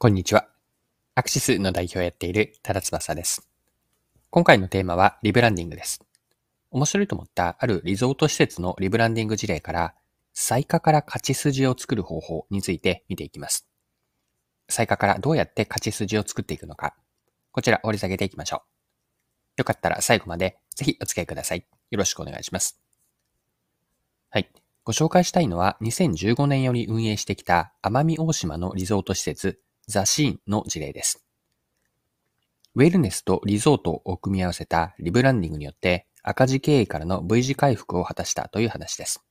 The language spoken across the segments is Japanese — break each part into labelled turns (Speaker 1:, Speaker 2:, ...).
Speaker 1: こんにちは。アクシスの代表をやっている多田翼です。今回のテーマはリブランディングです。面白いと思ったあるリゾート施設のリブランディング事例から、最価から勝ち筋を作る方法について見ていきます。最価からどうやって勝ち筋を作っていくのか、こちら掘り下げていきましょう。よかったら最後までぜひお付き合いください。よろしくお願いします。はい。ご紹介したいのは2015年より運営してきた奄美大島のリゾート施設ザシーンの事例です。ウェルネスとリゾートを組み合わせたリブランディングによって赤字経営からの V 字回復を果たしたという話です。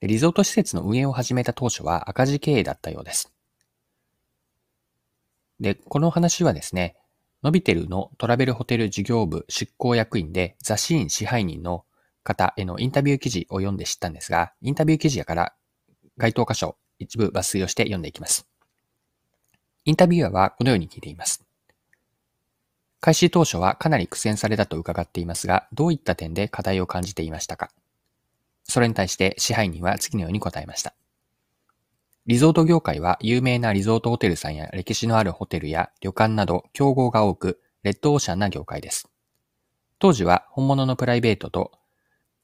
Speaker 1: リゾート施設の運営を始めた当初は赤字経営だったようです。で、この話はですね、ノビテルのトラベルホテル事業部執行役員でザシーン支配人の方へのインタビュー記事を読んで知ったんですが、インタビュー記事やから該当箇所一部抜粋をして読んでいきます。インタビュアーはこのように聞いています。開始当初はかなり苦戦されたと伺っていますが、どういった点で課題を感じていましたか？それに対して支配人は次のように答えました。リゾート業界は有名なリゾートホテルさんや歴史のあるホテルや旅館など競合が多く、レッドオーシャンな業界です。当時は本物のプライベートと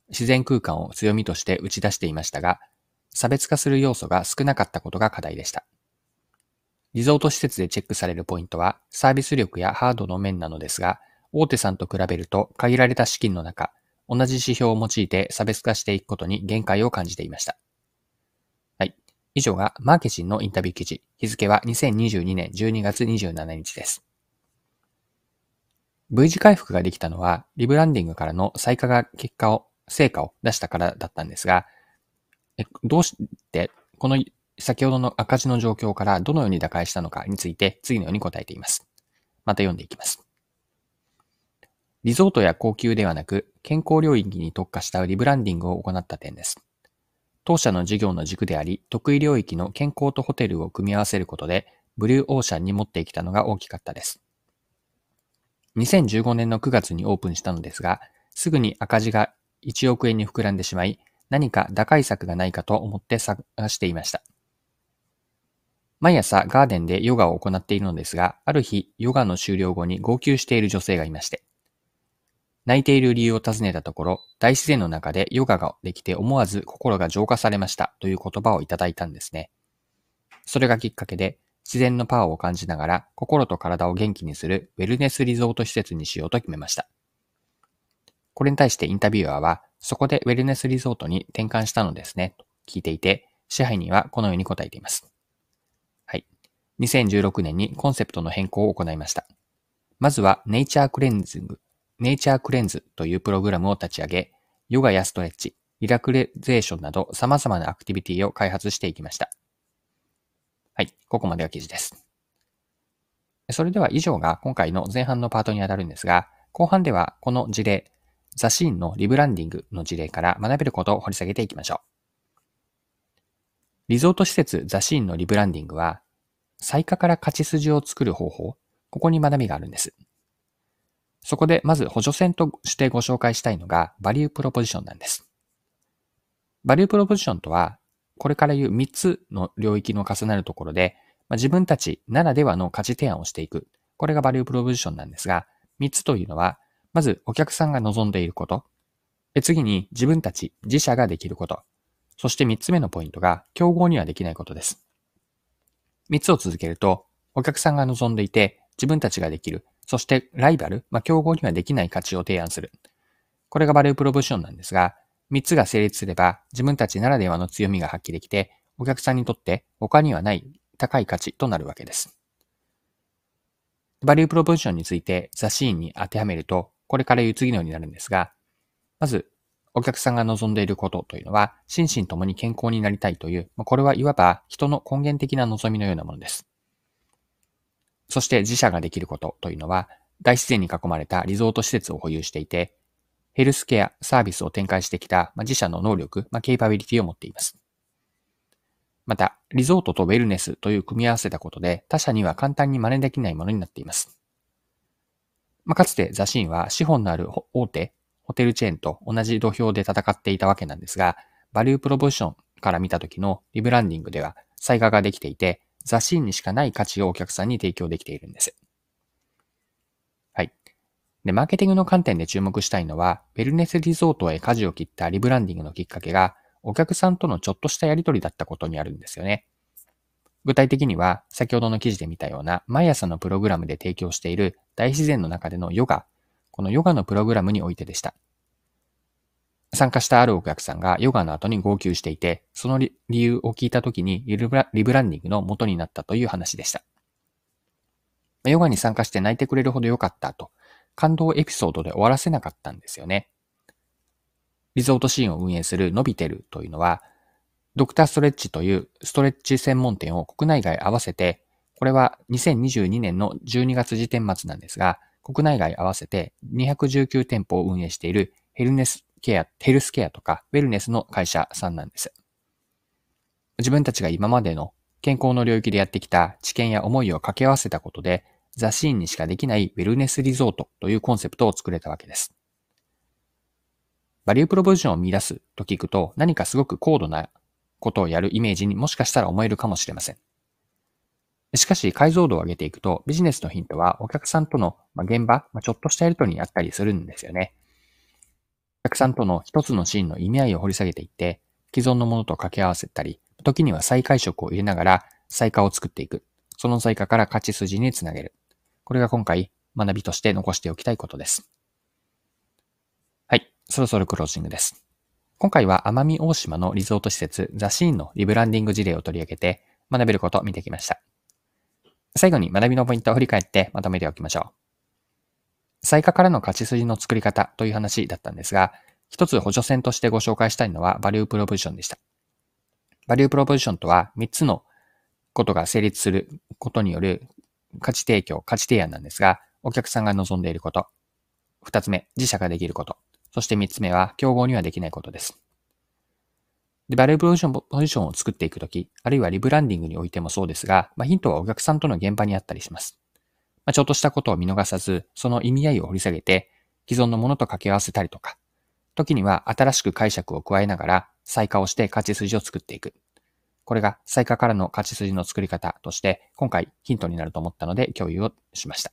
Speaker 1: 自然空間を強みとして打ち出していましたが、差別化する要素が少なかったことが課題でした。リゾート施設でチェックされるポイントはサービス力やハードの面なのですが、大手さんと比べると限られた資金の中、同じ指標を用いて差別化していくことに限界を感じていました。はい。以上がマーケチンのインタビュー記事。日付は2022年12月27日です。V 字回復ができたのは、リブランディングからの再化が結果を、成果を出したからだったんですが、どうしてこの先ほどの赤字の状況からどのように打開したのかについて次のように答えています。また読んでいきます。リゾートや高級ではなく健康領域に特化したリブランディングを行った点です。当社の事業の軸であり、得意領域の健康とホテルを組み合わせることで、ブルーオーシャンに持ってきたのが大きかったです。2015年の9月にオープンしたのですが、すぐに赤字が1億円に膨らんでしまい、何か打開策がないかと思って探していました。毎朝ガーデンでヨガを行っているのですが、ある日、ヨガの終了後に号泣している女性がいまして、泣いている理由を尋ねたところ、大自然の中でヨガができて思わず心が浄化されましたという言葉をいただいたんですね。それがきっかけで、自然のパワーを感じながら心と体を元気にするウェルネスリゾート施設にしようと決めました。これに対してインタビュアーは、そこでウェルネスリゾートに転換したのですね、と聞いていて、支配人はこのように答えています。はい。2016年にコンセプトの変更を行いました。まずはネイチャークレンズング、ネイチャークレンズというプログラムを立ち上げ、ヨガやストレッチ、リラクレゼーションなど様々なアクティビティを開発していきました。はい。ここまでが記事です。それでは以上が今回の前半のパートにあたるんですが、後半ではこの事例、ザシーンのリブランディングの事例から学べることを掘り下げていきましょう。リゾート施設ザシーンのリブランディングは、最価から勝ち筋を作る方法、ここに学びがあるんです。そこでまず補助線としてご紹介したいのがバリュープロポジションなんです。バリュープロポジションとは、これから言う3つの領域の重なるところで、まあ、自分たちならではの価値提案をしていく。これがバリュープロポジションなんですが、3つというのは、まず、お客さんが望んでいること。次に、自分たち、自社ができること。そして三つ目のポイントが、競合にはできないことです。三つを続けると、お客さんが望んでいて、自分たちができる。そして、ライバル、まあ、競合にはできない価値を提案する。これがバリュープロポジションなんですが、三つが成立すれば、自分たちならではの強みが発揮できて、お客さんにとって他にはない高い価値となるわけです。バリュープロポジションについてザシーンに当てはめると、これから言う次のようになるんですが、まず、お客さんが望んでいることというのは、心身ともに健康になりたいという、これはいわば人の根源的な望みのようなものです。そして自社ができることというのは、大自然に囲まれたリゾート施設を保有していて、ヘルスケア、サービスを展開してきた自社の能力、まあ、ケイパビリティを持っています。また、リゾートとウェルネスという組み合わせたことで、他社には簡単に真似できないものになっています。まあ、かつてザシンは資本のある大手ホテルチェーンと同じ土俵で戦っていたわけなんですが、バリュープロポジションから見た時のリブランディングでは、災害ができていて、雑誌にしかない価値をお客さんに提供できているんです。はい。で、マーケティングの観点で注目したいのは、ウェルネスリゾートへ舵を切ったリブランディングのきっかけが、お客さんとのちょっとしたやりとりだったことにあるんですよね。具体的には、先ほどの記事で見たような、毎朝のプログラムで提供している大自然の中でのヨガ、このヨガのプログラムにおいてでした。参加したあるお客さんがヨガの後に号泣していて、その理由を聞いたときにリブラリブランディングの元になったという話でした。ヨガに参加して泣いてくれるほど良かったと、感動エピソードで終わらせなかったんですよね。リゾートシーンを運営するノビテルというのは、ドクターストレッチというストレッチ専門店を国内外合わせて、これは2022年の12月時点末なんですが、国内外合わせて219店舗を運営しているヘルネスケア、ヘルスケアとかウェルネスの会社さんなんです。自分たちが今までの健康の領域でやってきた知見や思いを掛け合わせたことで、ザシーンにしかできないウェルネスリゾートというコンセプトを作れたわけです。バリュープロポジションを見出すと聞くと何かすごく高度なことをやるイメージにもしかしたら思えるかもしれません。しかし解像度を上げていくとビジネスのヒントはお客さんとの現場、ちょっとしたやりとりにあったりするんですよね。お客さんとの一つのシーンの意味合いを掘り下げていって、既存のものと掛け合わせたり、時には再解釈を入れながら再化を作っていく。その再化から勝ち筋につなげる。これが今回学びとして残しておきたいことです。はい。そろそろクロージングです。今回は奄美大島のリゾート施設ザシーンのリブランディング事例を取り上げて学べることを見てきました。最後に学びのポイントを振り返ってまとめておきましょう。最下からの勝ち筋の作り方という話だったんですが、一つ補助線としてご紹介したいのはバリュープロポジションでした。バリュープロポジションとは3つのことが成立することによる価値提供、価値提案なんですが、お客さんが望んでいること。2つ目、自社ができること。そして3つ目は、競合にはできないことです。で、バリュープロポジションを作っていくとき、あるいはリブランディングにおいてもそうですが、まあ、ヒントはお客さんとの現場にあったりします。まあ、ちょっとしたことを見逃さず、その意味合いを掘り下げて、既存のものと掛け合わせたりとか、時には新しく解釈を加えながら、再化をして勝ち筋を作っていく。これが再化からの勝ち筋の作り方として、今回ヒントになると思ったので共有をしました。